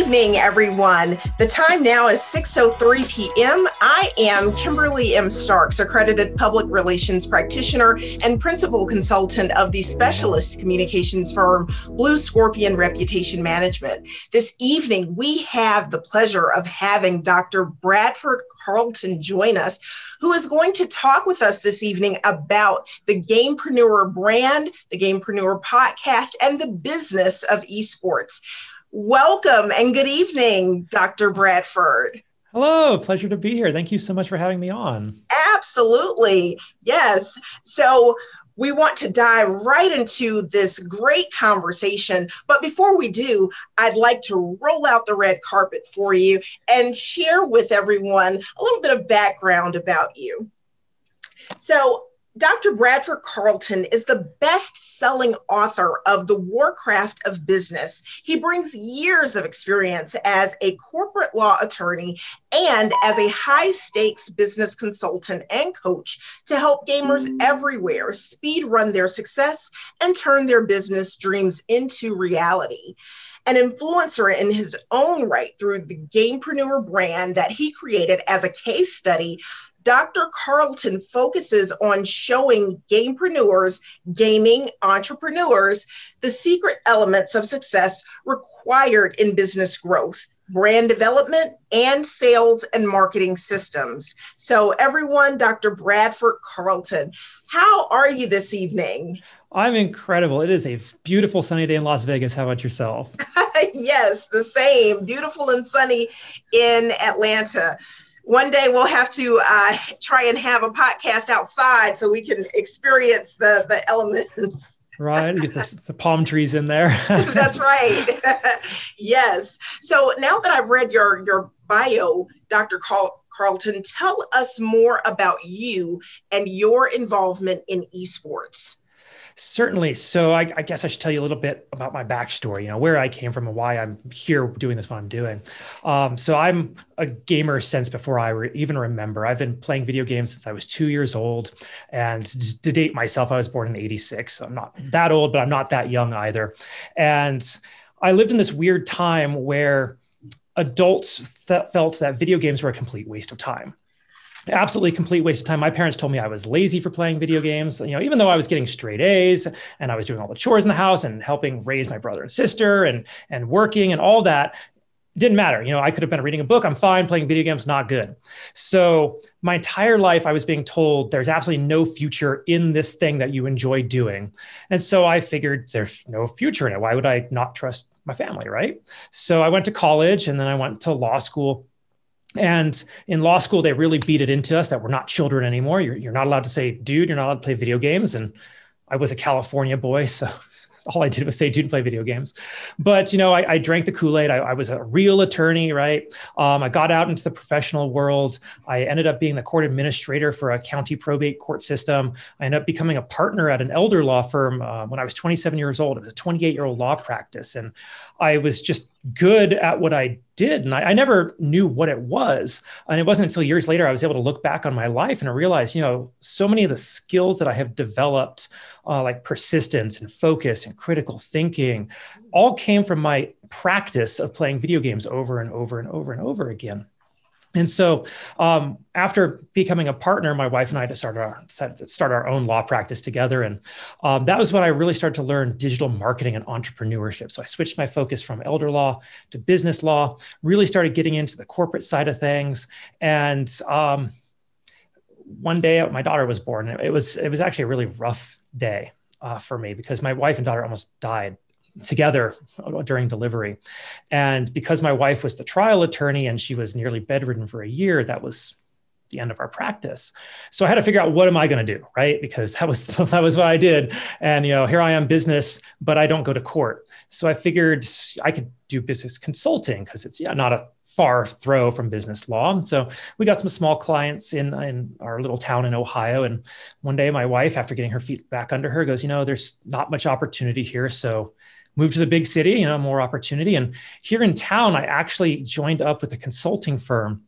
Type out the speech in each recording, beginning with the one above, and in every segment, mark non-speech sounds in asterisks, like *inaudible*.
Evening, everyone. The time now is 6:03 p.m. I am Kimberly M. Starks, accredited public relations practitioner and principal consultant of the specialist communications firm Blue Scorpion Reputation Management. This evening, we have the pleasure of having Dr. Bradford Carlton join us, who is going to talk with us this evening about the Gamerpreneur brand, the Gamerpreneur podcast, and the business of esports. Welcome and good evening, Dr. Bradford. Hello, pleasure to be here. Thank you so much for having me on. Absolutely. Yes. So, we want to dive right into this great conversation. But before we do, I'd like to roll out the red carpet for you and share with everyone a little bit of background about you. So, Dr. Bradford Carlton is the best selling author of The Warcraft of Business. He brings years of experience as a corporate law attorney and as a high stakes business consultant and coach to help gamers mm. everywhere speed run their success and turn their business dreams into reality an influencer in his own right through the Gamerpreneur brand that he created as a case study Dr. Carlton focuses on showing gamerpreneurs, gaming entrepreneurs, the secret elements of success required in business growth, brand development, and sales and marketing systems. So, everyone, Dr. Bradford Carlton, how are you this evening? I'm incredible. It is a beautiful sunny day in Las Vegas. How about yourself? *laughs* yes, the same. Beautiful and sunny in Atlanta one day we'll have to uh, try and have a podcast outside so we can experience the the elements. Right get the, the palm trees in there. *laughs* That's right. *laughs* Yes. So now that i've read your your bio dr Carl, carlton tell us more about you and your involvement in esports Certainly. So I, I, guess I should tell you a little bit about my backstory, you know, where I came from and why I'm here doing this, what I'm doing. Um, so I'm a gamer since before I re- even remember. I've been playing video games since I was two years old. And to date myself, I was born in 86. So I'm not that old, but I'm not that young either. And I lived in this weird time where adults th- felt that video games were a complete waste of time absolutely complete waste of time. My parents told me I was lazy for playing video games. You know, even though I was getting straight A's and I was doing all the chores in the house and helping raise my brother and sister and and working and all that, didn't matter. You know, I could have been reading a book. I'm fine. Playing video games, not good. So my entire life, I was being told there's absolutely no future in this thing that you enjoy doing. And so I figured there's no future in it. Why would I not trust my family? Right. So I went to college and then I went to law school and in law school, they really beat it into us that we're not children anymore. You're, you're not allowed to say, dude, you're not allowed to play video games. And I was a California boy. So *laughs* all I did was say, dude, play video games. But, you know, I, I drank the Kool Aid. I, I, was a real attorney, right? Um, I got out into the professional world. I ended up being the court administrator for a county probate court system. I ended up becoming a partner at an elder law firm uh, when I was 27 years old. It was a 28 year old law practice. And I was just good at what I did. And I, I, never knew what it was. And it wasn't until years later I was able to look back on my life and I realized, you know, so many of the skills that I have developed, uh, like persistence and focus and critical thinking, all came from my practice of playing video games over and over and over and over again. And so, um, after becoming a partner, my wife and I started our start our own law practice together, and um, that was when I really started to learn digital marketing and entrepreneurship. So I switched my focus from elder law to business law. Really started getting into the corporate side of things, and um, one day my daughter was born. It was it was actually a really rough day uh, for me because my wife and daughter almost died together uh, during delivery. And because my wife was the trial attorney and she was nearly bedridden for a year, that was the end of our practice. So I had to figure out what am I going to do, right? Because that was *laughs* that was what I did. And you know, here I am business, but I don't go to court. So I figured I could do business consulting because it's yeah, not a far throw from business law. So we got some small clients in, in our little town in Ohio. And one day my wife, after getting her feet back under her, goes, you know, there's not much opportunity here. So moved to the big city, you know, more opportunity. And here in town, I actually joined up with a consulting firm,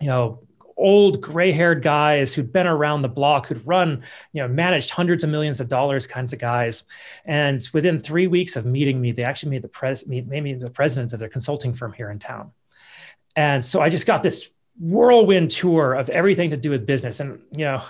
you know, old gray-haired guys who'd been around the block, who'd run, you know, managed hundreds of millions of dollars kinds of guys. And within three weeks of meeting me, they actually made the pres made me the president of their consulting firm here in town. And so I just got this whirlwind tour of everything to do with business. And you know,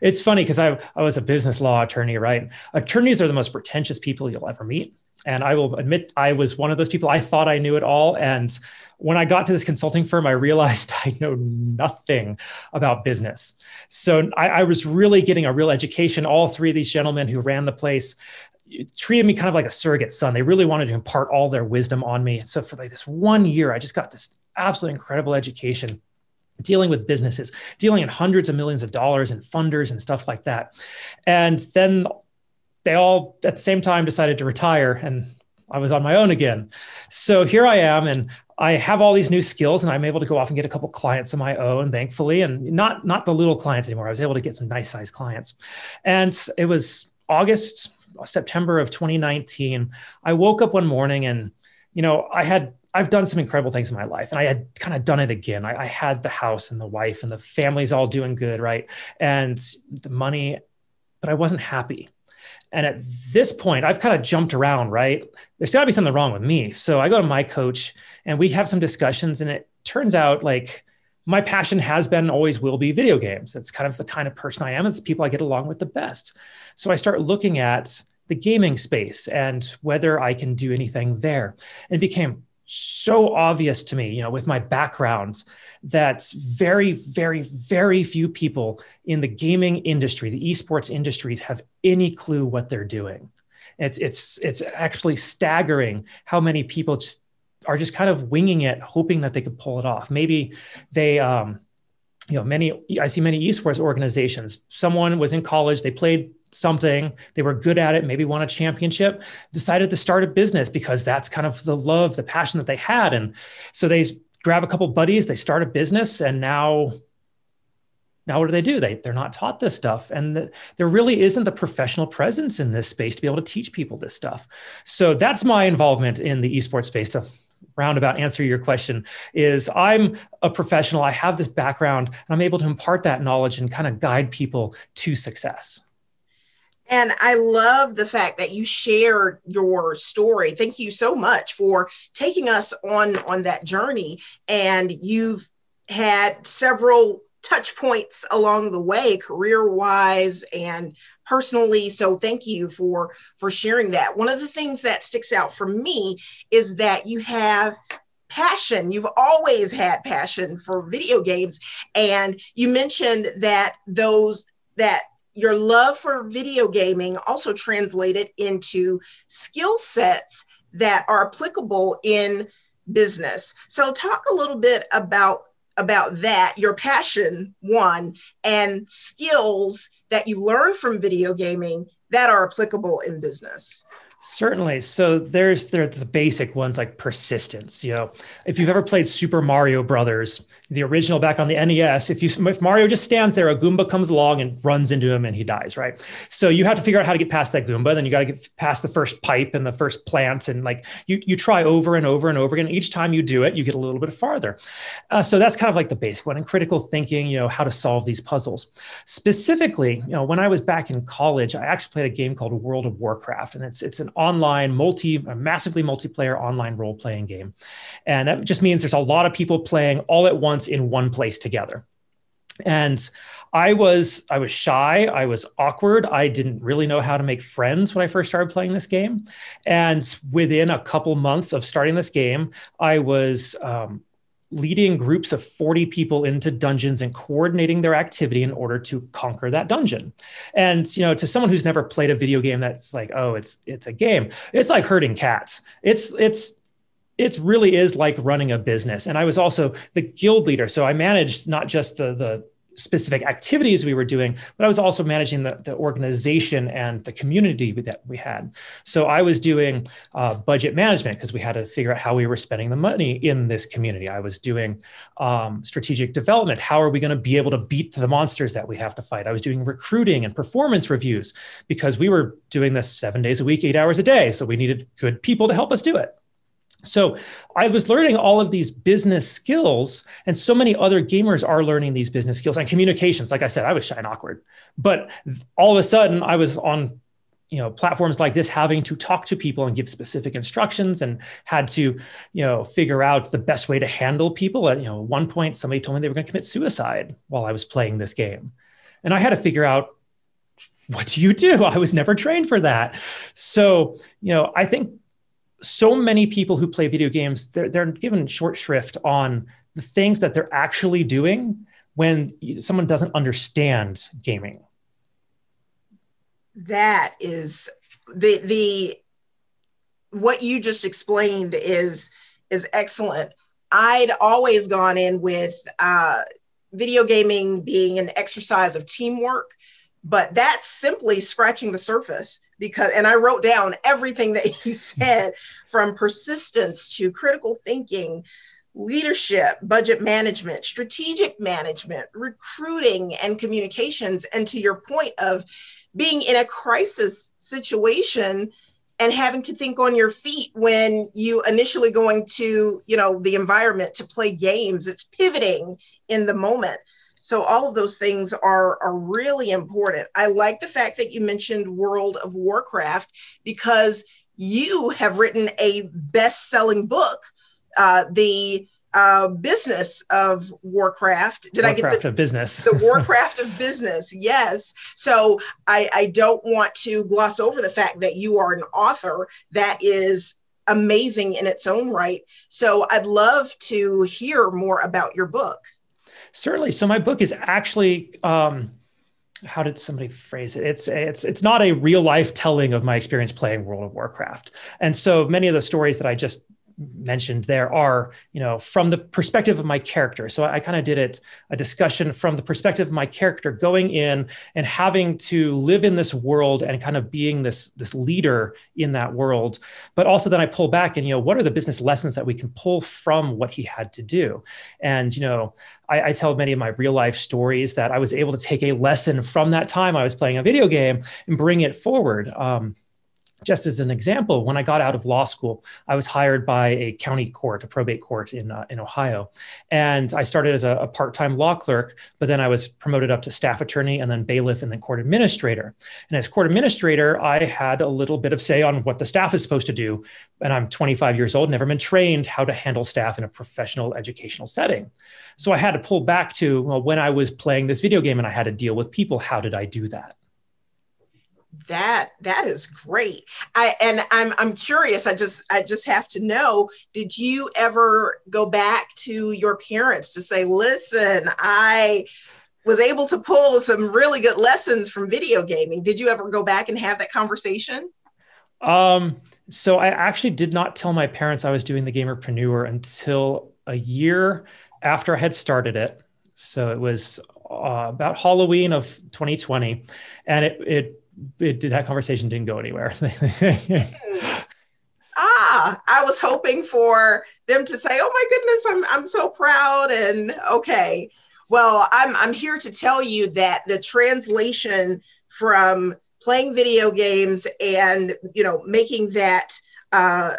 it's funny because I, I was a business law attorney, right? Attorneys are the most pretentious people you'll ever meet. And I will admit, I was one of those people. I thought I knew it all. And when I got to this consulting firm, I realized *laughs* I know nothing about business. So I, I was really getting a real education. All three of these gentlemen who ran the place treated me kind of like a surrogate son. They really wanted to impart all their wisdom on me. So for like this one year, I just got this absolutely incredible education dealing with businesses, dealing in hundreds of millions of dollars and funders and stuff like that. And then they all at the same time decided to retire and I was on my own again. So here I am and I have all these new skills and I'm able to go off and get a couple clients of my own, thankfully, and not not the little clients anymore. I was able to get some nice sized clients. And it was August, September of 2019. I woke up one morning and you know, I had I've done some incredible things in my life and I had kind of done it again. I, I, had the house and the wife and the family's all doing good, right? And the money, but I wasn't happy. And at this point, I've kind of jumped around, right? There's got to be something wrong with me. So I go to my coach and we have some discussions. And it turns out like my passion has been always will be video games. That's kind of the kind of person I am. It's the people I get along with the best. So I start looking at the gaming space and whether I can do anything there. And it became so obvious to me, you know, with my background, that very, very, very few people in the gaming industry, the esports industries, have any clue what they're doing. It's it's it's actually staggering how many people just are just kind of winging it, hoping that they could pull it off. Maybe they um, you know many i see many esports organizations someone was in college they played something they were good at it maybe won a championship decided to start a business because that's kind of the love the passion that they had. And so they grab a couple buddies they start a business and now now what do they do? They, they're not taught this stuff. And the, there really isn't the professional presence in this space to be able to teach people this stuff. So that's my involvement in the esports space to roundabout answer your question is i'm a professional i have this background and i'm able to impart that knowledge and kind of guide people to success and I love the fact that you shared your story. Thank you so much for taking us on on that journey. And you've had several touch points along the way career wise and personally so thank you for for sharing that one of the things that sticks out for me is that you have passion you've always had passion for video games and you mentioned that those that your love for video gaming also translated into skill sets that are applicable in business. So talk a little bit about about that, your passion one and skills that you learn from video gaming that are applicable in business. Certainly. So there's there's the basic ones like persistence. You know, if you've ever played Super Mario Brothers, the original back on the NES, if you if Mario just stands there, a Goomba comes along and runs into him and he dies, right? So you have to figure out how to get past that Goomba. Then you got to get past the first pipe and the first plant, and like you you try over and over and over again. Each time you do it, you get a little bit farther. Uh, so that's kind of like the basic one. And critical thinking, you know, how to solve these puzzles. Specifically, you know, when I was back in college, I actually played a game called World of Warcraft, and it's it's an online multi, massively multiplayer online role playing game. And that just means there's a lot of people playing all at once in one place together. And I was I was shy, I was awkward, I didn't really know how to make friends when I first started playing this game. And within a couple months of starting this game, I was um, leading groups of 40 people into dungeons and coordinating their activity in order to conquer that dungeon. And you know, to someone who's never played a video game that's like, oh, it's it's a game. It's like herding cats. It's it's it really is like running a business. And I was also the guild leader. So I managed not just the the specific activities we were doing, but I was also managing the, the organization and the community that we had. So I was doing uh, budget management because we had to figure out how we were spending the money in this community. I was doing um, strategic development. How are we going to be able to beat the monsters that we have to fight? I was doing recruiting and performance reviews because we were doing this seven days a week, eight hours a day. So we needed good people to help us do it. So I was learning all of these business skills, and so many other gamers are learning these business skills and communications. Like I said, I was shy and awkward, but all of a sudden I was on you know platforms like this having to talk to people and give specific instructions and had to you know figure out the best way to handle people. At you know one point somebody told me they were going to commit suicide while i was playing this game. And i had to figure out what do you do? *laughs* I was never trained for that. So you know i think so many people who play video games they're, they're given short shrift on the things that they're actually doing when someone doesn't understand gaming. That is the the what you just explained is is excellent. I'd always gone in with uh, video gaming being an exercise of teamwork but that's simply scratching the surface because and i wrote down everything that *laughs* you said from persistence to critical thinking leadership budget management strategic management recruiting and communications. And to your point of being in a crisis situation and having to think on your feet when you initially going to you know the environment to play games it's pivoting in the moment so all of those things are are really important i like the fact that you mentioned world of warcraft because you have written a best-selling book uh, the uh, business of Warcraft. Did Warcraft I get the Warcraft of business? the *laughs* Warcraft of business, yes. So I, I don't want to gloss over the fact that you are an author that is amazing in its own right. So I'd love to hear more about your book. Certainly. So my book is actually. Um, how did somebody phrase it? It's it's it's not a real life telling of my experience playing World of Warcraft, and so many of the stories that I just mentioned there are you know from the perspective of my character. So i, I kind of did it a discussion from the perspective of my character going in and having to live in this world and kind of being this this leader in that world. But also then i pull back and you know what are the business lessons that we can pull from what he had to do? And you know I, I tell many of my real life stories that i was able to take a lesson from that time i was playing a video game and bring it forward. Um, just as an example, when I got out of law school, I was hired by a county court, a probate court in, uh, in Ohio. And I started as a, a part time law clerk, but then I was promoted up to staff attorney and then bailiff and then court administrator. And as court administrator, I had a little bit of say on what the staff is supposed to do. And I'm 25 years old, never been trained how to handle staff in a professional educational setting. So I had to pull back to well, when I was playing this video game and I had to deal with people, how did I do that? That that is great. I and i'm i'm curious i just i just have to know did you ever go back to your parents to say listen i was able to pull some really good lessons from video gaming. Did you ever go back and have that conversation? Um so i actually did not tell my parents i was doing the gamerpreneur until a year after i had started it. So it was uh, about halloween of 2020 and it, it it that conversation didn't go anywhere. *laughs* ah, I was hoping for them to say, "Oh my goodness, I'm I'm so proud." And okay, well, I'm I'm here to tell you that the translation from playing video games and you know making that uh,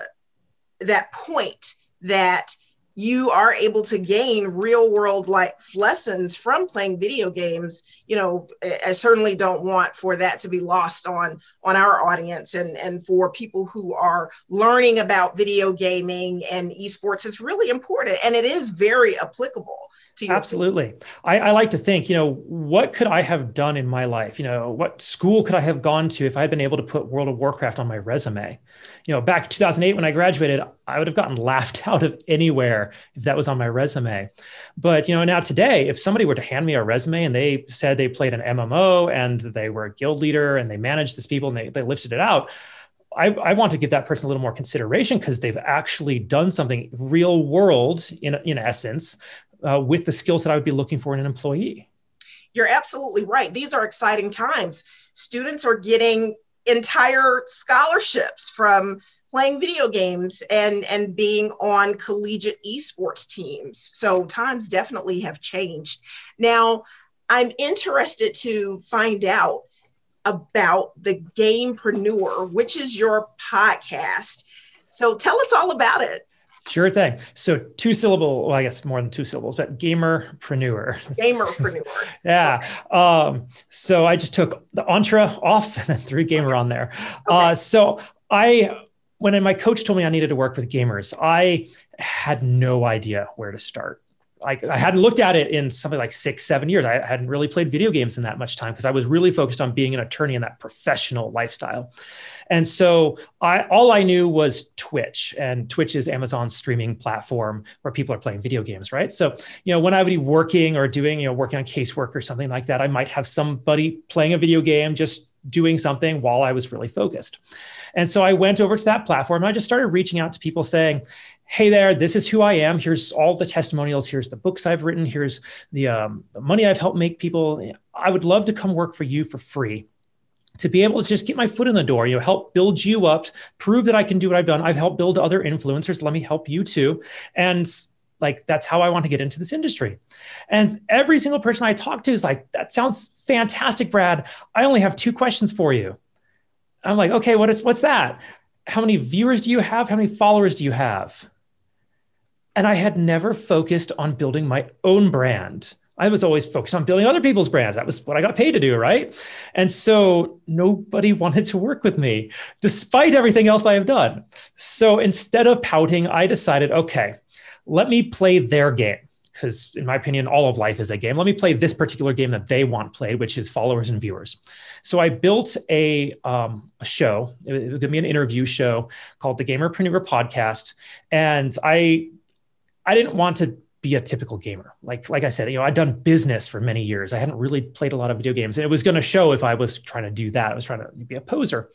that point that you are able to gain real world life lessons from playing video games you know i certainly don't want for that to be lost on on our audience and and for people who are learning about video gaming and esports it's really important and it is very applicable to absolutely. I, I, like to think you know what could i have done in my life? You know what school could i have gone to if i had been able to put world of warcraft on my resume? You know back 2008 when i graduated i would have gotten *laughs* laughed out of anywhere if that was on my resume. But you know now today if somebody were to hand me a resume and they said they played an mmo and they were a guild leader and they managed this people and they, they lifted it out I, I, want to give that person a little more consideration because they've actually done something real world in, in essence uh, with the skills that I would be looking for in an employee. You're absolutely right. These are exciting times. Students are getting entire scholarships from playing video games and and being on collegiate esports teams. So times definitely have changed. Now, I'm interested to find out about the Gamerpreneur, which is your podcast. So tell us all about it. Sure thing. So two syllable, well, I guess more than two syllables, but gamerpreneur. Gamerpreneur. *laughs* yeah. Okay. Um, so I just took the entre off and then threw gamer on there. Okay. Uh, so I, when my coach told me I needed to work with gamers, I had no idea where to start like I hadn't looked at it in something like six, seven years. I hadn't really played video games in that much time because I was really focused on being an attorney in that professional lifestyle. And so I all I knew was Twitch, and Twitch is Amazon's streaming platform where people are playing video games, right? So, you know, when I would be working or doing, you know, working on casework or something like that, I might have somebody playing a video game just doing something while I was really focused. And so I went over to that platform and I just started reaching out to people saying, hey there, this is who I am. Here's all the testimonials. Here's the books I've written. Here's the, um, the money I've helped make people. I would love to come work for you for free to be able to just get my foot in the door, you know, help build you up, prove that I can do what I've done. I've helped build other influencers. Let me help you too. And like, that's how I want to get into this industry. And every single person I talk to is like, that sounds fantastic, Brad. I only have two questions for you. I'm like, okay, what is, what's that? How many viewers do you have? How many followers do you have? And I had never focused on building my own brand. I was always focused on building other people's brands. That was what I got paid to do, right? And so nobody *laughs* wanted to work with me, despite everything else I have done. So instead of pouting, I decided, okay, let me play their game. Because in my opinion, all of life is a game. Let me play this particular game that they want played, which is followers and viewers. So I built a, um, a show. It was going be an interview show called the Gamerpreneur Podcast, and I I didn't want to be a typical gamer. Like like I said, you know, I'd done business for many years. I hadn't really played a lot of video games, and it was going to show if I was trying to do that. I was trying to be a poser.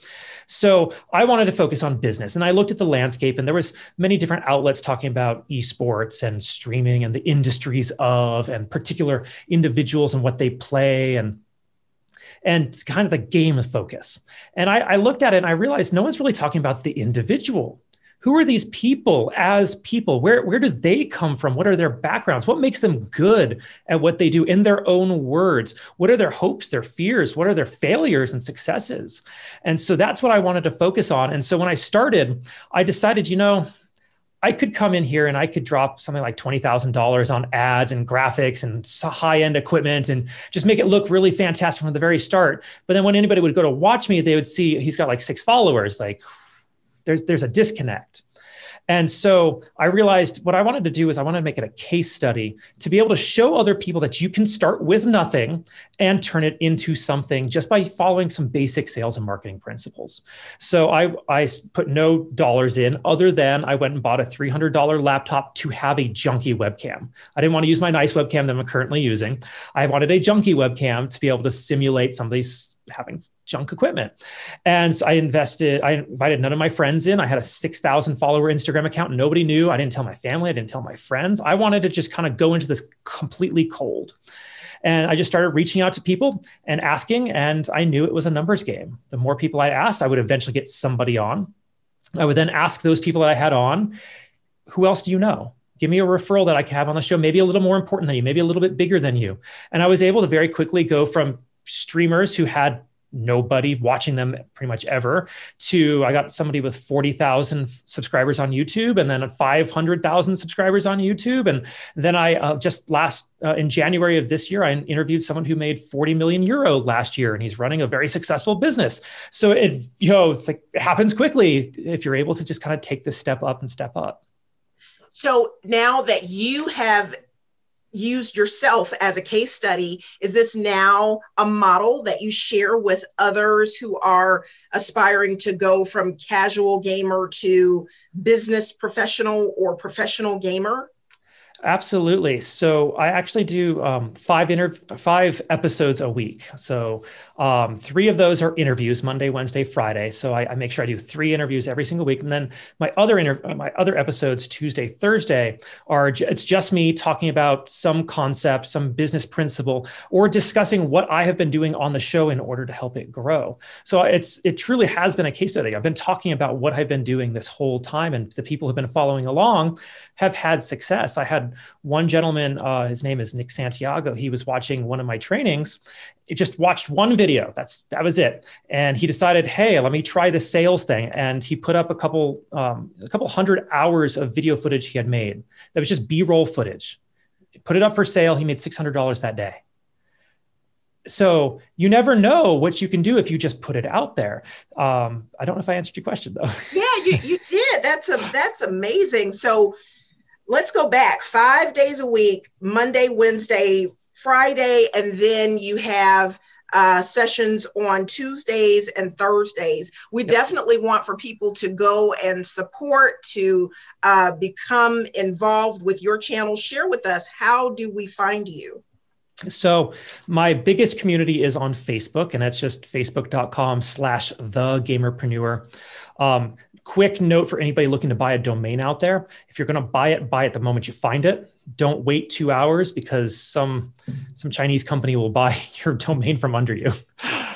So I wanted to focus on business, and I looked at the landscape, and there was many different outlets talking about esports and streaming and the industries of and particular individuals and what they play and and kind of the game focus. And I, I looked at it and I realized no one's really talking about the individual who are these people as people? Where, where do they come from? What are their backgrounds? What makes them good at what they do in their own words? What are their hopes their fears? What are their failures and successes? And so that's what i wanted to focus on. And so when i started i decided you know I could come in here and I could drop something like $20,000 on ads and graphics and high end equipment and just make it look really fantastic from the very start. But then when anybody would go to watch me, they would see he's got like six followers. Like, there's there's a disconnect. And so I realized what I wanted to do is I wanted to make it a case study to be able to show other people that you can start with nothing and turn it into something just by following some basic sales and marketing principles. So I, I put no dollars in other than I went and bought a $300 laptop to have a junky webcam. I didn't want to use my nice webcam that I'm currently using. I wanted a junky webcam to be able to simulate somebody's having junk equipment. And so I invested, I invited none of my friends in. I had a 6,000 follower Instagram account. Nobody knew. I didn't tell my family. I didn't tell my friends. I wanted to just kind of go into this completely cold. And I just started reaching out to people and asking, and I knew it was a numbers game. The more people I asked, I would eventually get somebody on. I would then ask those people that I had on, who else do you know? Give me a referral that I can have on the show, maybe a little more important than you, maybe a little bit bigger than you. And I was able to very quickly go from streamers who had nobody watching them pretty much ever to I got somebody with 40,000 subscribers on YouTube and then 500,000 subscribers on YouTube. And then I uh, just last uh, in January of this year, I interviewed someone who made 40 million euro last year and he's running a very successful business. So it, you know, like, it happens quickly if you're able to just kind of take this step up and step up. So now that you have used yourself as a case study is this now a model that you share with others who are aspiring to go from casual gamer to business professional or professional gamer Absolutely. So I actually do um, five inter- five episodes a week. So um, three of those are interviews, Monday, Wednesday, Friday. So I, I, make sure I do three interviews every single week, and then my other inter- my other episodes, Tuesday, Thursday, are j- it's just me talking about some concept, some business principle, or discussing what I have been doing on the show in order to help it grow. So it's it truly has been a case study. I've been talking about what I've been doing this whole time, and the people who've been following along have had success. I had had one gentleman, uh, his name is Nick Santiago. He was watching one of my trainings. It just watched one video. That's that was it. And he decided, hey, let me try the sales thing. And he put up a couple um, a couple hundred hours of video footage he had made. That was just B-roll footage. Put it up for sale. He made six hundred dollars that day so you never know what you can do if you just put it out there. Um, I don't know if I answered your question though. *laughs* yeah, you, you did. That's a that's amazing. So let's go back five days a week, Monday, Wednesday, Friday, and then you have uh, sessions on Tuesdays and Thursdays. We yep. definitely want for people to go and support, to uh, become involved with your channel. Share with us how do we find you? So my biggest community is on Facebook, and that's just facebook.com slash the gamerpreneur. Um, quick note for anybody looking to buy a domain out there. If you're going to buy it, buy it the moment you find it. Don't wait two hours because some some Chinese company will buy *laughs* your domain from under you.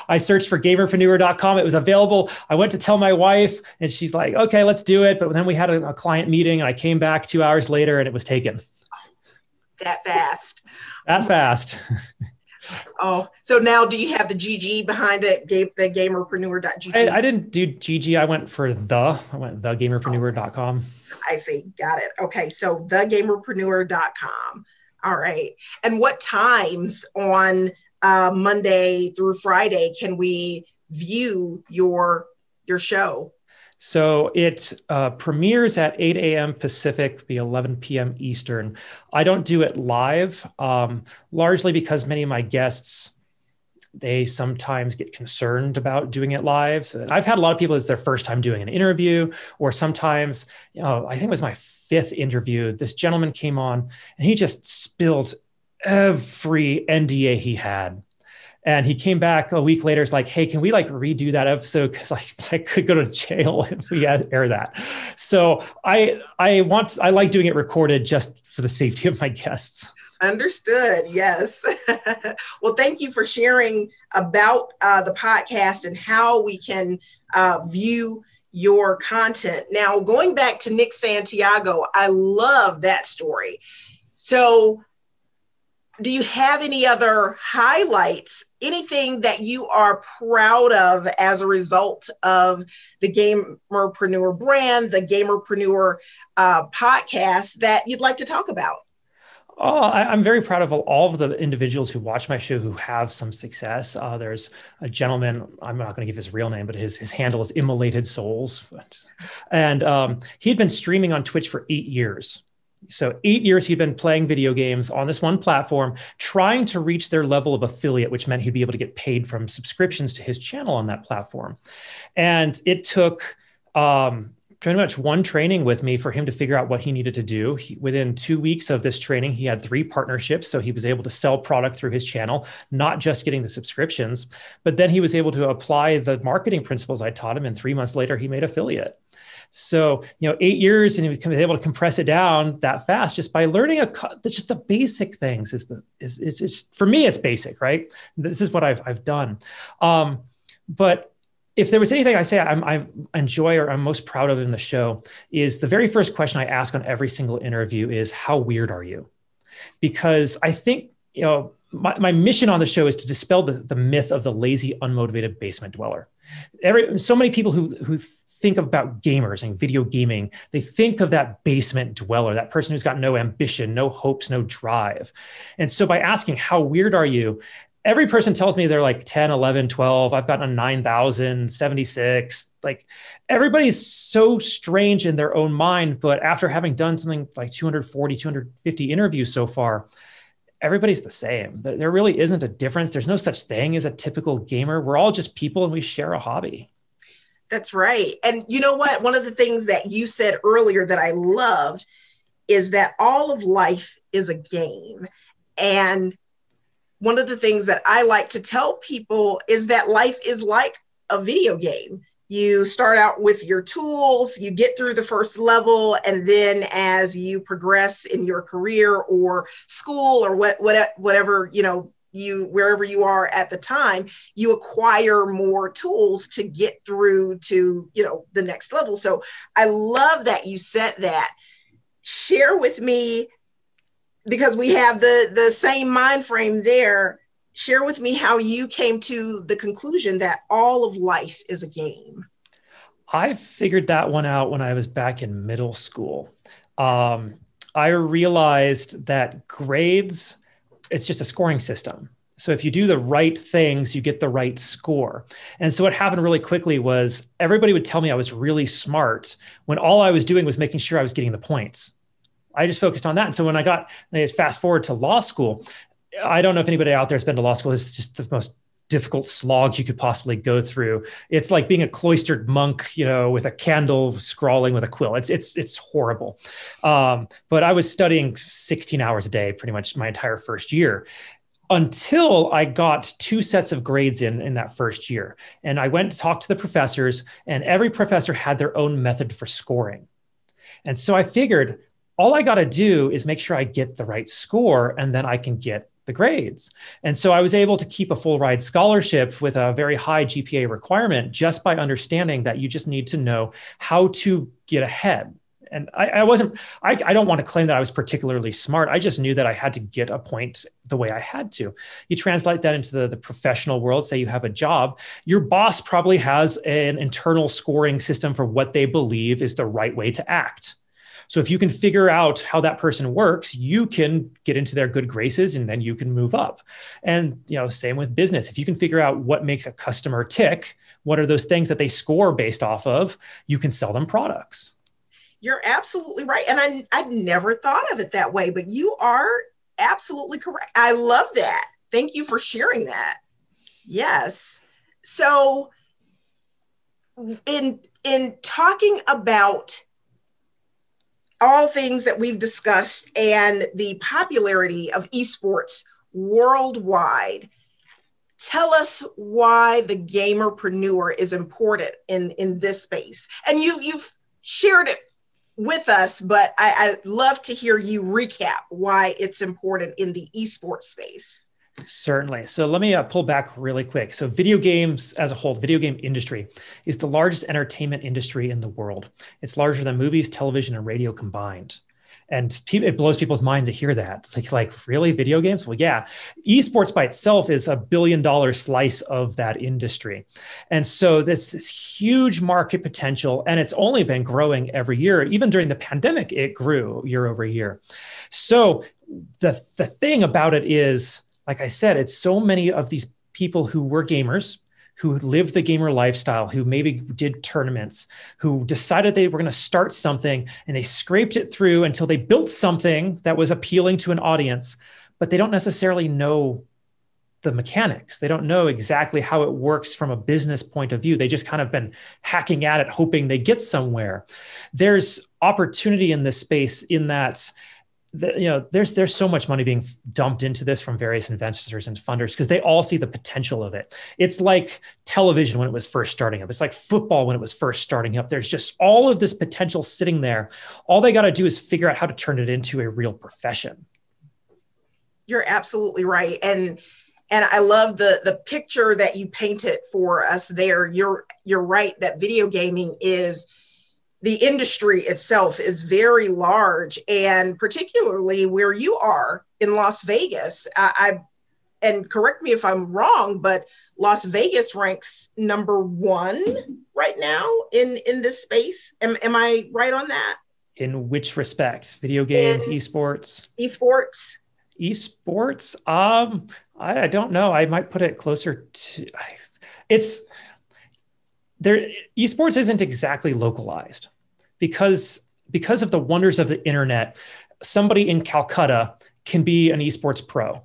I searched for gamerpreneur.com. It was available. I went to tell my wife, and she's like, okay, let's do it. But then we had a, a client meeting, and I came back two hours later, and it was taken. That fast that fast. *laughs* oh, so now do you have the GG behind it? Game the gamerpreneur.gg. I, I didn't do GG. I went for the. I went thegamerpreneur.com. I see. Got it. Okay, so thegamerpreneur.com. All right. And what times on uh, Monday through Friday can we view your your show? So it uh, premieres at 8 a.m. Pacific, be 11 p.m. Eastern. I don't do it live, um, largely because many of my guests they sometimes get concerned about doing it live. So I've had a lot of people it's their first time doing an interview, or sometimes, you know, I think it was my fifth interview. This gentleman came on and he just spilled every NDA he had and he came back a week later. It's like, hey, can we like redo that episode? Because I, *laughs* I could go to jail *laughs* if we air that. So I I want I like doing it recorded just for the safety of my guests. Understood. Yes. *laughs* well, thank you for sharing about uh, the podcast and how we can uh, view your content. Now, going back to Nick Santiago, I love that story. So, do you have any other highlights anything that you are proud of as a result of the gamerpreneur brand the gamerpreneur uh, podcast that you'd like to talk about Oh, I, am very proud of all of the individuals who watch my show who have some success. Uh, there's a gentleman, I'm not going to give his real name, but his, his handle is Immolated Souls. And um, he'd been streaming on Twitch for eight years. So, eight years he'd been playing video games on this one platform, trying to reach their level of affiliate, which meant he'd be able to get paid from subscriptions to his channel on that platform. And it took um, pretty much one training with me for him to figure out what he needed to do. He, within two weeks of this training, he had three partnerships. So he was able to sell product through his channel, not just getting the subscriptions, but then he was able to apply the marketing principles I taught him. And three months later, he made affiliate. So, you know, eight years and he was able to compress it down that fast just by learning a just the basic things is the is is, is for me it's basic, right? This is what I've I've done. Um, but if there was anything I say I'm, I enjoy or I'm most proud of in the show is the very first question I ask on every single interview is how weird are you? Because I think you know my, my mission on the show is to dispel the, the myth of the lazy, unmotivated basement dweller. Every so many people who who think about gamers and video gaming, they think of that basement dweller, that person who's got no ambition, no hopes, no drive. And so by asking, how weird are you? Every person tells me they're like 10, 11, 12. I've gotten a 9,000, 76. Like everybody's so strange in their own mind. But after having done something like 240, 250 interviews so far, everybody's the same. There really isn't a difference. There's no such thing as a typical gamer. We're all just people and we share a hobby. That's right. And you know what? One of the things that you said earlier that I loved is that all of life is a game. And one of the things that I like to tell people is that life is like a video game. You start out with your tools, you get through the first level, and then as you progress in your career or school or what, what whatever you know you wherever you are at the time you acquire more tools to get through to you know the next level. So i love that you said that. Share with me because we have the the same mind frame there. Share with me how you came to the conclusion that all of life is a game. I figured that one out when i was back in middle school. Um, i realized that grades it's just a scoring system so if you do the right things, you get the right score. And so what happened really quickly was everybody would tell me I was really smart when all I was doing was making sure I was getting the points. I just focused on that. And so when I got fast forward to law school, I don't know if anybody out there has been to law school. It's just the most difficult slog you could possibly go through. It's like being a cloistered monk, you know, with a candle scrawling with a quill. It's it's it's horrible. Um, but I was studying 16 hours a day pretty much my entire first year, until I got two sets of grades in in that first year. And I went to talk to the professors, and every professor had their own method for scoring. And so I figured all I got to do is make sure I get the right score, and then I can get the grades. And so I was able to keep a full ride scholarship with a very high GPA requirement just by understanding that you just need to know how to get ahead and I, I wasn't I, I don't want to claim that I was particularly smart. I just knew that I had to get a point the way I had to. You translate that into the, the professional world, say you have a job, your boss probably has an internal scoring system for what they believe is the right way to act. So if you can figure out how that person works, you can get into their good graces and then you can move up. And you know, same with business. If you can figure out what makes a customer tick, what are those things that they score based off of, you can sell them products. You're absolutely right. And I, I'd never thought of it that way, but you are absolutely correct. I love that. Thank you for sharing that. Yes. So in in talking about all things that we've discussed and the popularity of esports worldwide, tell us why the gamerpreneur is important in in this space. And you you've shared it with us, but I, would love to hear you recap why it's important in the esports space. Certainly. So let me uh, pull back really quick. So, video games as a whole, the video game industry is the largest entertainment industry in the world. It's larger than movies, television, and radio combined and it blows people's minds to hear that. It's like, like really video games? Well, yeah. Esports by itself is a billion dollar slice of that industry. And so this, this huge market potential, and it's only been growing every year. Even during the pandemic, it grew year over year. So the, the thing about it is, like I said, it's so many of these people who were gamers who lived the gamer lifestyle, who maybe did tournaments, who decided they were going to start something and they scraped it through until they built something that was appealing to an audience, but they don't necessarily know the mechanics. They don't know exactly how it works from a business point of view. They just kind of been hacking at it, hoping they get somewhere. There's opportunity in this space in that the, you know there's there's so much money being dumped into this from various investors and funders because they all see the potential of it. It's like television when it was first starting up. It's like football when it was first starting up. There's just all of this potential sitting there. All they got to do is figure out how to turn it into a real profession. You're absolutely right and and i love the the picture that you painted for us there. You're you're right that video gaming is the industry itself is very large and particularly where you are in las vegas I, I, and correct me if i'm wrong but las vegas ranks number one right now in in this space. Am, am i right on that? In which respects? Video games in esports? esports. Esports? Um I, I don't know. I might put it closer to it's there esports isn't exactly localized because because of the wonders of the internet somebody in calcutta can be an esports pro.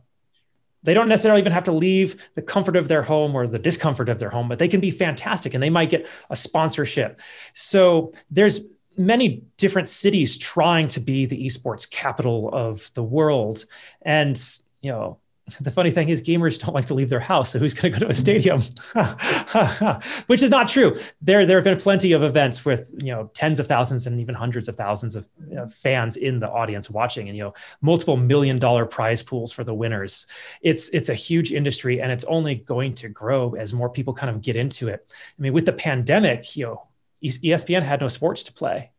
They don't necessarily even have to leave the comfort of their home or the discomfort of their home but they can be fantastic and they might get a sponsorship. So there's many different cities trying to be the esports capital of the world. And you know *laughs* the funny thing is gamers don't like to leave their house so who's going to go to a stadium? *laughs* Which is not true. There there have been plenty of events with you know tens of thousands and even hundreds of thousands of you know, fans in the audience watching and you know multiple million dollar prize pools for the winners. It's it's a huge industry and it's only going to grow as more people kind of get into it. I mean with the pandemic you know espn had no sports to play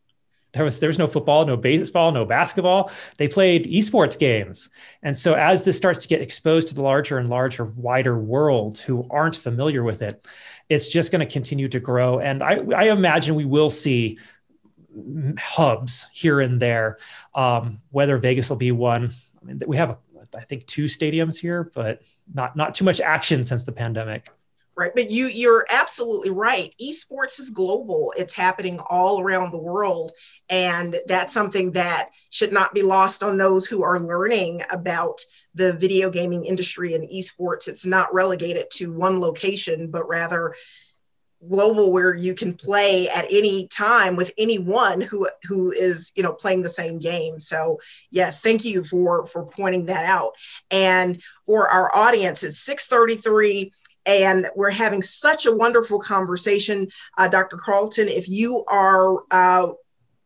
there was there was no football, no baseball, no basketball. They played esports games. And so as this starts to get exposed to the larger and larger, wider world who aren't familiar with it, it's just going to continue to grow. And I, I imagine we will see hubs here and there. Um, whether Vegas will be one, I mean, we have, I think, two stadiums here, but not not too much action since the pandemic. Right, but you you're absolutely right. Esports is global. It's happening all around the world, and that's something that should not be lost on those who are learning about the video gaming industry and esports. It's not relegated to one location, but rather global where you can play at any time with anyone who who is you know playing the same game so yes thank you for for pointing that out and for our audience it's 633 and we're having such a wonderful conversation uh, dr carlton. If you are uh,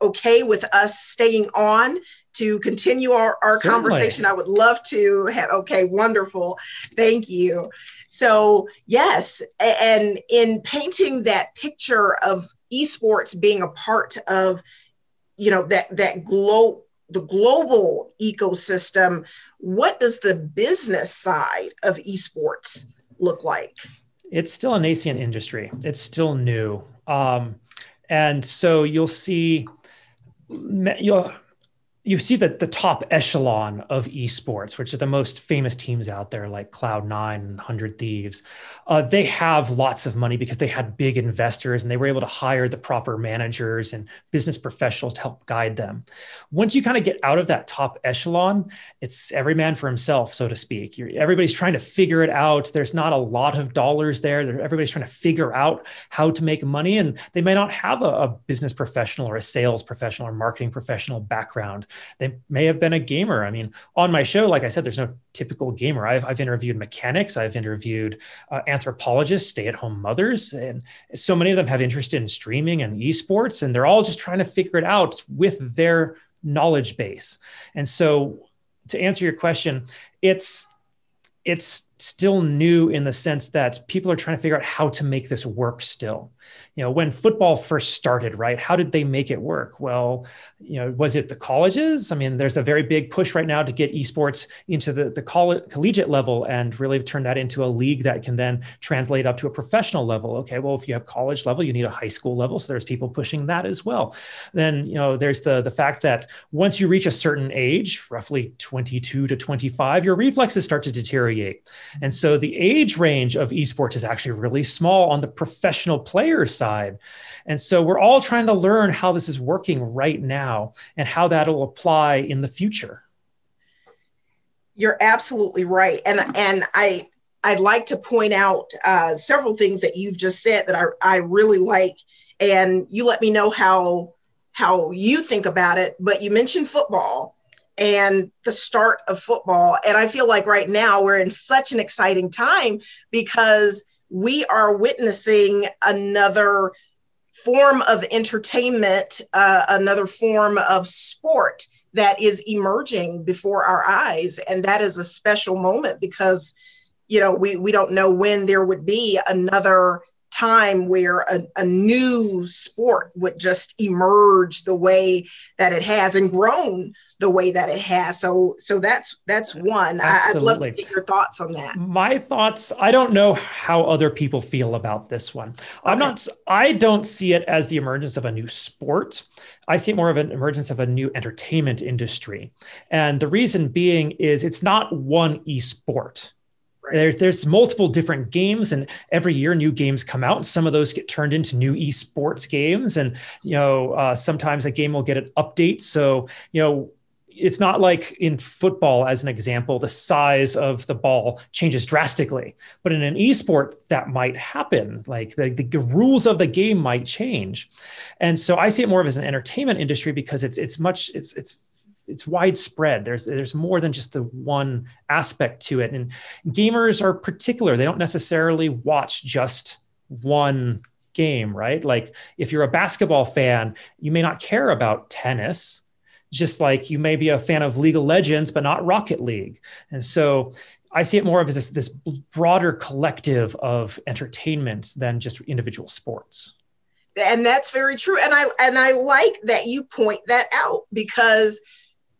okay with us staying on to continue our, our conversation i would love to have okay wonderful. Thank you. So, yes, and in painting that picture of esports being a part of, you know, that that globe the global ecosystem, what does the business side of esports look like? It's still a nascent industry. It's still new. Um, and so you'll see you'll you see that the top echelon of esports, which are the most famous teams out there, like Cloud9 and 100 Thieves, uh, they have lots of money because they had big investors and they were able to hire the proper managers and business professionals to help guide them. Once you kind of get out of that top echelon, it's every man for himself, so to speak. You're, everybody's trying to figure it out. There's not a lot of dollars there. Everybody's trying to figure out how to make money, and they may not have a, a business professional or a sales professional or marketing professional background they may have been a gamer. I mean, on my show, like I said, there's no typical gamer. I've, I've interviewed mechanics, I've interviewed uh, anthropologists, stay at home mothers, and so many of them have interest in streaming and esports, and they're all just trying to figure it out with their knowledge base. And so, to answer your question, it's it's still new in the sense that people are trying to figure out how to make this work still. You know when football first started right how did they make it work? Well you know was it the colleges? I mean there's a very big push right now to get esports into the, the coll- collegiate level and really turn that into a league that can then translate up to a professional level. Okay well if you have college level you need a high school level so there's people pushing that as well. Then you know there's the the fact that once you reach a certain age roughly 22 to 25 your reflexes start to deteriorate and so the age range of esports is actually really small on the professional player side. And so we're all trying to learn how this is working right now and how that'll apply in the future. You're absolutely right. And and I I'd like to point out uh, several things that you've just said that I, I really like. And you let me know how how you think about it. But you mentioned football and the start of football. And I feel like right now we're in such an exciting time because we are witnessing another form of entertainment, uh, another form of sport that is emerging before our eyes. And that is a special moment because, you know, we, we don't know when there would be another time where a, a new sport would just emerge the way that it has and grown the way that it has. So so that's that's one. Absolutely. I'd love to get your thoughts on that. My thoughts, I don't know how other people feel about this one. Okay. I'm not I don't see it as the emergence of a new sport. I see more of an emergence of a new entertainment industry. And the reason being is it's not one esport. There's there's multiple different games, and every year new games come out. And some of those get turned into new esports games, and you know uh, sometimes a game will get an update. So you know it's not like in football, as an example, the size of the ball changes drastically. But in an esport, that might happen. Like the, the rules of the game might change. And so I see it more of as an entertainment industry because it's it's much it's it's it's widespread. There's there's more than just the one aspect to it. And gamers are particular. They don't necessarily watch just one game, right? Like if you're a basketball fan, you may not care about tennis just like you may be a fan of League of Legends, but not Rocket League. And so I see it more of as this, this broader collective of entertainment than just individual sports. and that's very true and i and i like that you point that out because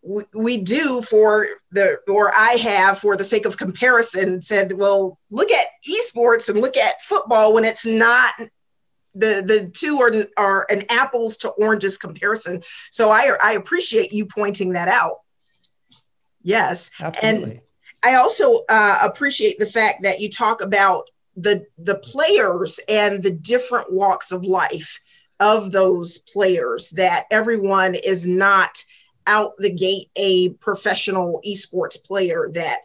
we, we do for the or i have for the sake of comparison said well look at esports and look at football when it's not the the two are are an apples to oranges comparison. So i i appreciate you pointing that out. Yes. Absolutely. and i also uh, appreciate the fact that you talk about the the players and the different walks of life of those players that everyone is not out the gate a professional esports player that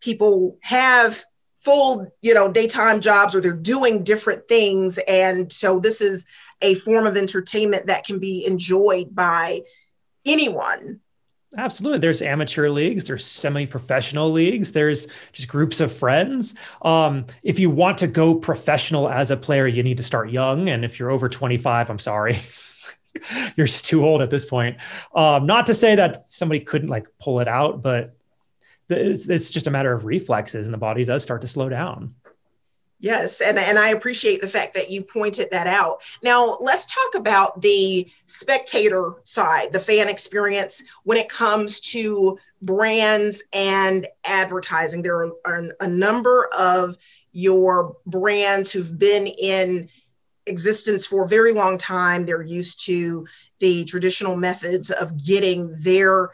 people have full you know daytime jobs or they're doing different things and so this is a form of entertainment that can be enjoyed by anyone Absolutely. There's amateur leagues, there's semi professional leagues, there's just groups of friends. Um, if you want to go professional as a player, you need to start young. And if you're over 25, I'm sorry. *laughs* you're just too old at this point. Um, not to say that somebody couldn't like pull it out, but it's, it's just a matter of reflexes and the body does start to slow down. Yes, and, and I appreciate the fact that you pointed that out. Now, let's talk about the spectator side, the fan experience when it comes to brands and advertising. There are a number of your brands who've been in existence for a very long time. They're used to the traditional methods of getting their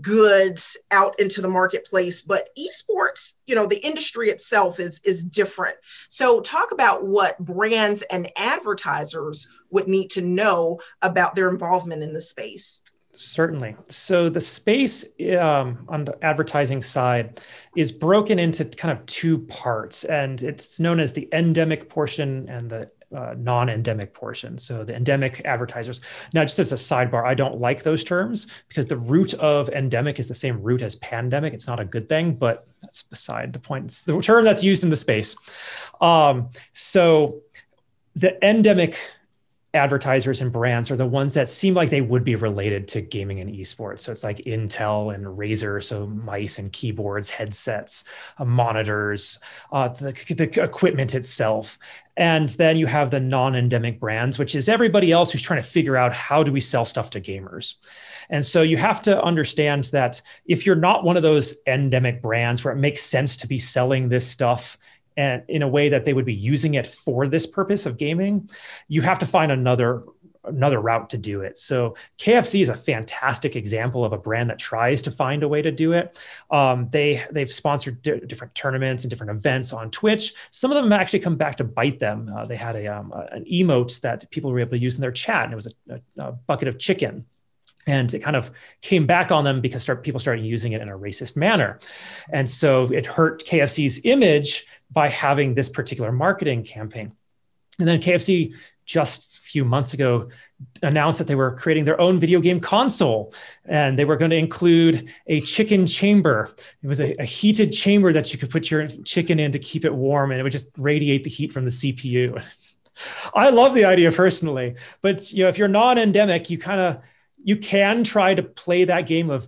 goods out into the marketplace but esports you know the industry itself is is different so talk about what brands and advertisers would need to know about their involvement in the space Certainly. So the space um, on the advertising side is broken into kind of two parts, and it's known as the endemic portion and the uh, non-endemic portion. So the endemic advertisers. Now, just as a sidebar, I don't like those terms because the root of endemic is the same root as pandemic. It's not a good thing, but that's beside the point. It's the term that's used in the space. Um, so the endemic advertisers and brands are the ones that seem like they would be related to gaming and esports. So it's like Intel and Razer, so mice and keyboards, headsets, uh, monitors, uh, the, the equipment itself. And then you have the non endemic brands, which is everybody else who's trying to figure out how do we sell stuff to gamers. And so you have to understand that if you're not one of those endemic brands where it makes sense to be selling this stuff and in a way that they would be using it for this purpose of gaming, you have to find another another route to do it. So KFC is a fantastic example of a brand that tries to find a way to do it. Um, they they've sponsored di- different tournaments and different events on Twitch. Some of them actually come back to bite them. Uh, they had a um, an emote that people were able to use in their chat, and it was a, a, a bucket of chicken and it kind of came back on them because start, people started using it in a racist manner. And so it hurt kfc's image by having this particular marketing campaign. And then kfc just a few months ago announced that they were creating their own video game console and they were going to include a chicken chamber. It was a, a heated chamber that you could put your chicken in to keep it warm and it would just radiate the heat from the cpu *laughs* I love the idea personally, but you know, if you're non-endemic, you kind of you can try to play that game of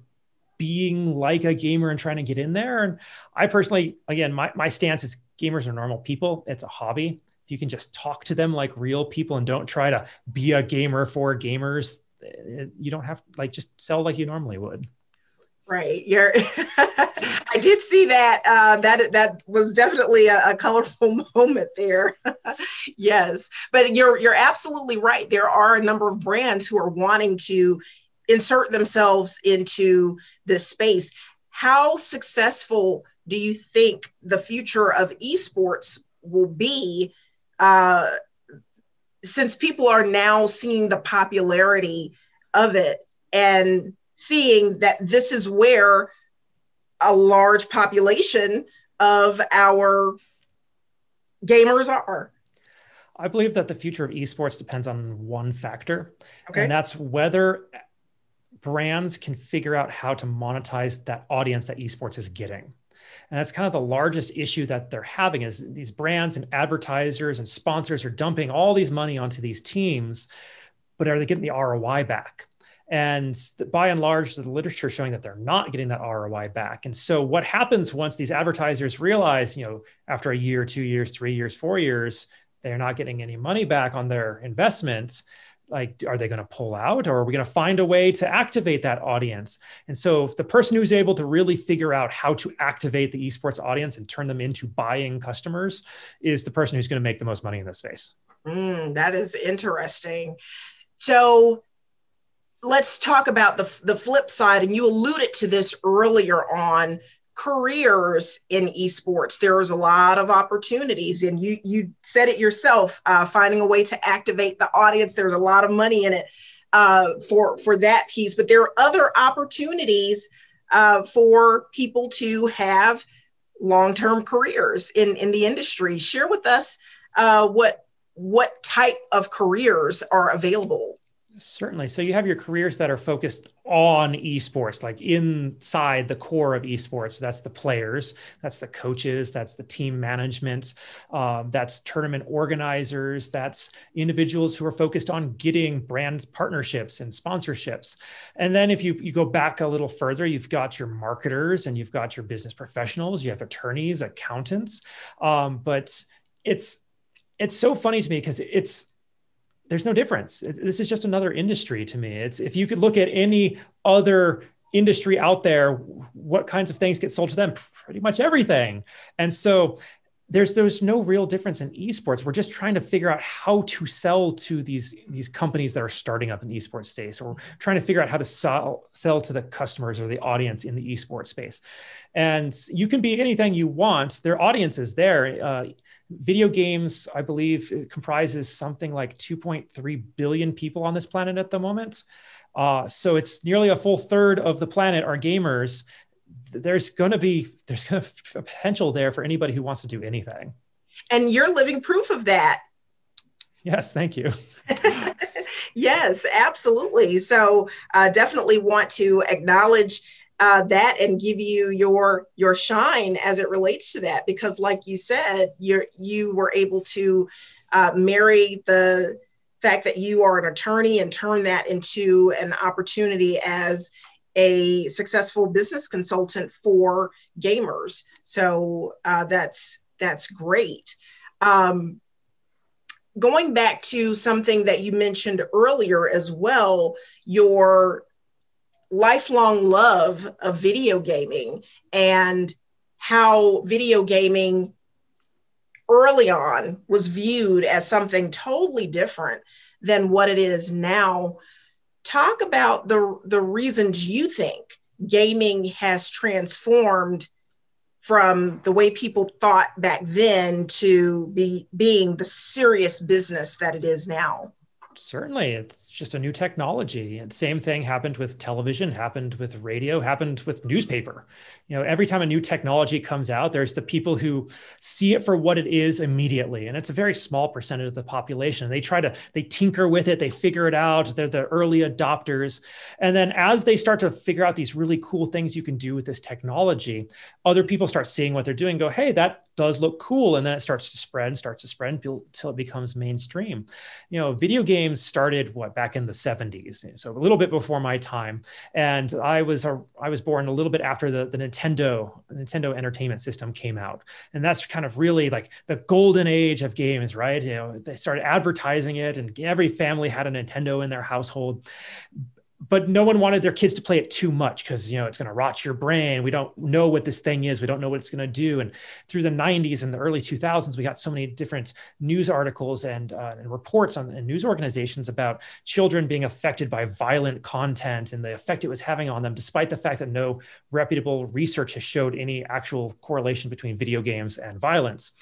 being like a gamer and trying to get in there. And I personally, again, my, my stance is gamers are normal people. It's a hobby. If you can just talk to them like real people and don't try to be a gamer for gamers, eh, you don't have like just sell like you normally would. Right. You're *laughs* I did see that. Uh, that that was definitely a, a colorful *laughs* moment there. *laughs* yes, but you're you're absolutely right. There are a number of brands who are wanting to insert themselves into this space. How successful do you think the future of esports will be? Uh, since people are now seeing the popularity of it and seeing that this is where a large population of our gamers are. I believe that the future of esports depends on one factor, okay. and that's whether brands can figure out how to monetize that audience that esports is getting. And that's kind of the largest issue that they're having is these brands and advertisers and sponsors are dumping all these money onto these teams, but are they getting the ROI back? And by and large, the literature showing that they're not getting that ROI back. And so, what happens once these advertisers realize, you know, after a year, two years, three years, four years, they're not getting any money back on their investments like are they going to pull out or are we going to find a way to activate that audience? And so the person who's able to really figure out how to activate the esports audience and turn them into buying customers is the person who's going to make the most money in this space. Mm, that is interesting. So let's talk about the, the flip side and you alluded to this earlier on careers in esports. There's a lot of opportunities and you you said it yourself uh, finding a way to activate the audience. There's a lot of money in it uh, for for that piece but there are other opportunities uh, for people to have long-term careers in in the industry. Share with us uh, what what type of careers are available Certainly. So you have your careers that are focused on esports, like inside the core of esports. That's the players, that's the coaches, that's the team management, um, that's tournament organizers, that's individuals who are focused on getting brand partnerships and sponsorships. And then if you, you go back a little further, you've got your marketers and you've got your business professionals, you have attorneys, accountants. Um, but it's it's so funny to me because it's there's no difference. This is just another industry to me. It's if you could look at any other industry out there, what kinds of things get sold to them? Pretty much everything. And so there's there's no real difference in esports. We're just trying to figure out how to sell to these these companies that are starting up in the esports space, or trying to figure out how to sell sell to the customers or the audience in the esports space. And you can be anything you want. Their audience is there. Uh, video games, I believe, comprises something like 2.3 billion people on this planet at the moment. Uh, so it's nearly a full third of the planet are gamers. There's going to be there's going *laughs* to a potential there for anybody who wants to do anything. And you're living proof of that. Yes, thank you. *laughs* *laughs* yes, absolutely. So uh, definitely want to acknowledge uh, that and give you your your shine as it relates to that. Because like you said you you were able to uh, marry the fact that you are an attorney and turn that into an opportunity as a successful business consultant for gamers. So uh, that's that's great. Um, going back to something that you mentioned earlier as well your lifelong love of video gaming and how video gaming early on was viewed as something totally different than what it is now. Talk about the, the reasons you think gaming has transformed from the way people thought back then to be being the serious business that it is now. Certainly, it's just a new technology. And same thing happened with television, happened with radio, happened with newspaper. You know, every time a new technology comes out, there's the people who see it for what it is immediately, and it's a very small percentage of the population. They try to they tinker with it, they figure it out. They're the early adopters, and then as they start to figure out these really cool things you can do with this technology, other people start seeing what they're doing. Go, hey, that does look cool, and then it starts to spread, and starts to spread until it becomes mainstream. You know, video games started what back in the 70s, so a little bit before my time. And I was a, I was born a little bit after the, the Nintendo Nintendo Entertainment System came out, and that's kind of really like the golden age of games, right? You know, they started advertising it, and every family had a Nintendo in their household but no one wanted their kids to play it too much because you know it's going to rot your brain. We don't know what this thing is. We don't know what it's going to do. And through the 90s and the early 2000s we got so many different news articles and, uh, and reports on and news organizations about children being affected by violent content and the effect it was having on them despite the fact that no reputable research has showed any actual correlation between video games and violence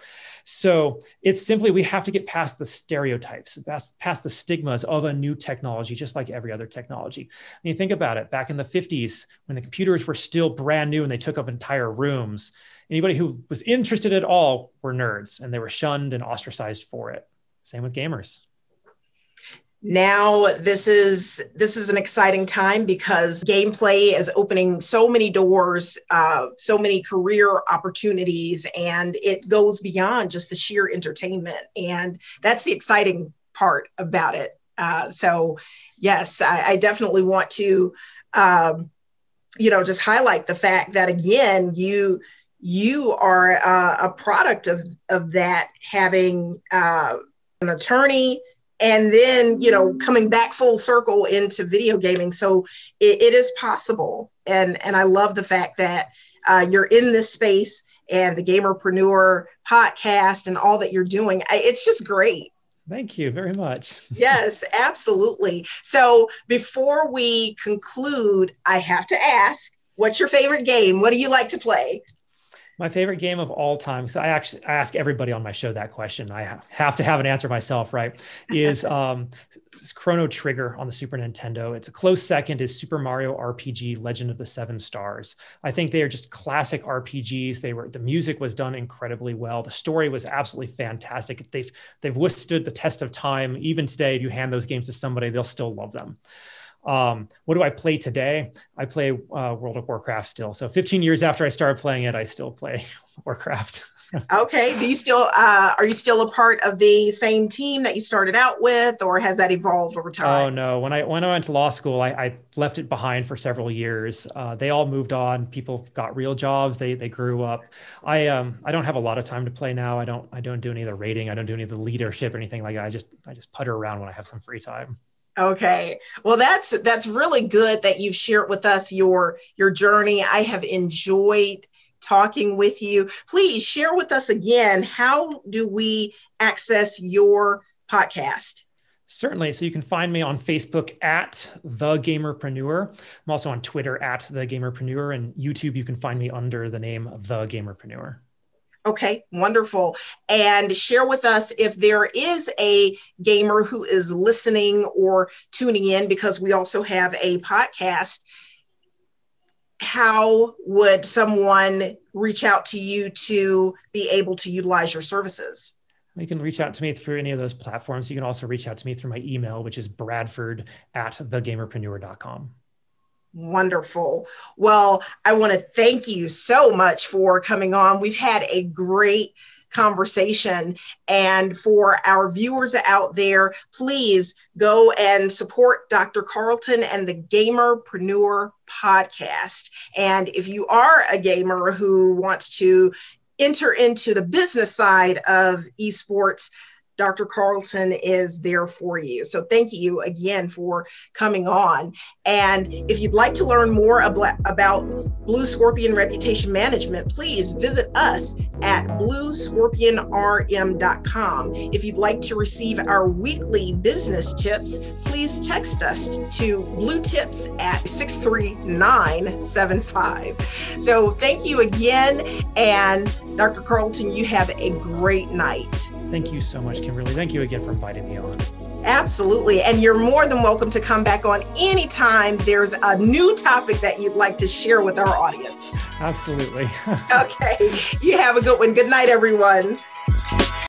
so it's simply we have to get past the stereotypes, past, past the stigmas of a new technology, just like every other technology. And you think about it, back in the 50s, when the computers were still brand new and they took up entire rooms, anybody who was interested at all were nerds and they were shunned and ostracized for it. Same with gamers now this is this is an exciting time because gameplay is opening so many doors uh, so many career opportunities and it goes beyond just the sheer entertainment. And that's the exciting part about it. Uh, so yes I, I, definitely want to um, you know just highlight the fact that again you you are uh, a product of of that having uh, an attorney, and then you know coming back full circle into video gaming so it, it is possible and and i love the fact that uh, you're in this space and the gamerpreneur podcast and all that you're doing I, it's just great Thank you very much. *laughs* yes, absolutely. So before we conclude, I have to ask, what's your favorite game? What do you like to play? My favorite game of all time, because I actually I ask everybody on my show that question. I have to have an answer myself, right? Is *laughs* um, Chrono Trigger on the Super Nintendo. It's a close second is Super Mario RPG Legend of the Seven Stars. I think they are just classic RPGs. They were the music was done incredibly well. The story was absolutely fantastic. They've they've withstood the test of time. Even today, if you hand those games to somebody, they'll still love them. Um, what do I play today? I play uh, World of Warcraft still. So 15 years after I started playing it, I still play *laughs* Warcraft. *laughs* okay. Do you still uh, are you still a part of the same team that you started out with, or has that evolved over time? Oh no. When I when I went to law school, I, I left it behind for several years. Uh, they all moved on. People got real jobs. They they grew up. I um I don't have a lot of time to play now. I don't I don't do any of the raiding. I don't do any of the leadership or anything like that. I just I just putter around when I have some free time. Okay. Well, that's that's really good that you've shared with us your your journey. I have enjoyed talking with you. Please share with us again how do we access your podcast? Certainly. So you can find me on Facebook at The Gamerpreneur. I'm also on Twitter at The Gamerpreneur and YouTube. You can find me under the name The Gamerpreneur. Okay, wonderful. And share with us if there is a gamer who is listening or tuning in, because we also have a podcast. How would someone reach out to you to be able to utilize your services? You can reach out to me through any of those platforms. You can also reach out to me through my email, which is bradford at thegamerpreneur.com. Wonderful. Well, I want to thank you so much for coming on. We've had a great conversation. And for our viewers out there, please go and support Dr. Carlton and the Gamerpreneur podcast. And if you are a gamer who wants to enter into the business side of esports, Dr. Carlton is there for you. So thank you again for coming on. And if you'd like to learn more about Blue Scorpion Reputation Management, please visit us at bluescorpionrm.com. If you'd like to receive our weekly business tips, please text us to blue tips at 63975. So thank you again. And Dr. Carlton, you have a great night. Thank you so much, Kimberly. Thank you again for inviting me on. Absolutely. And you're more than welcome to come back on anytime there's a new topic that you'd like to share with our audience. Absolutely. *laughs* okay. You have a good one. Good night, everyone.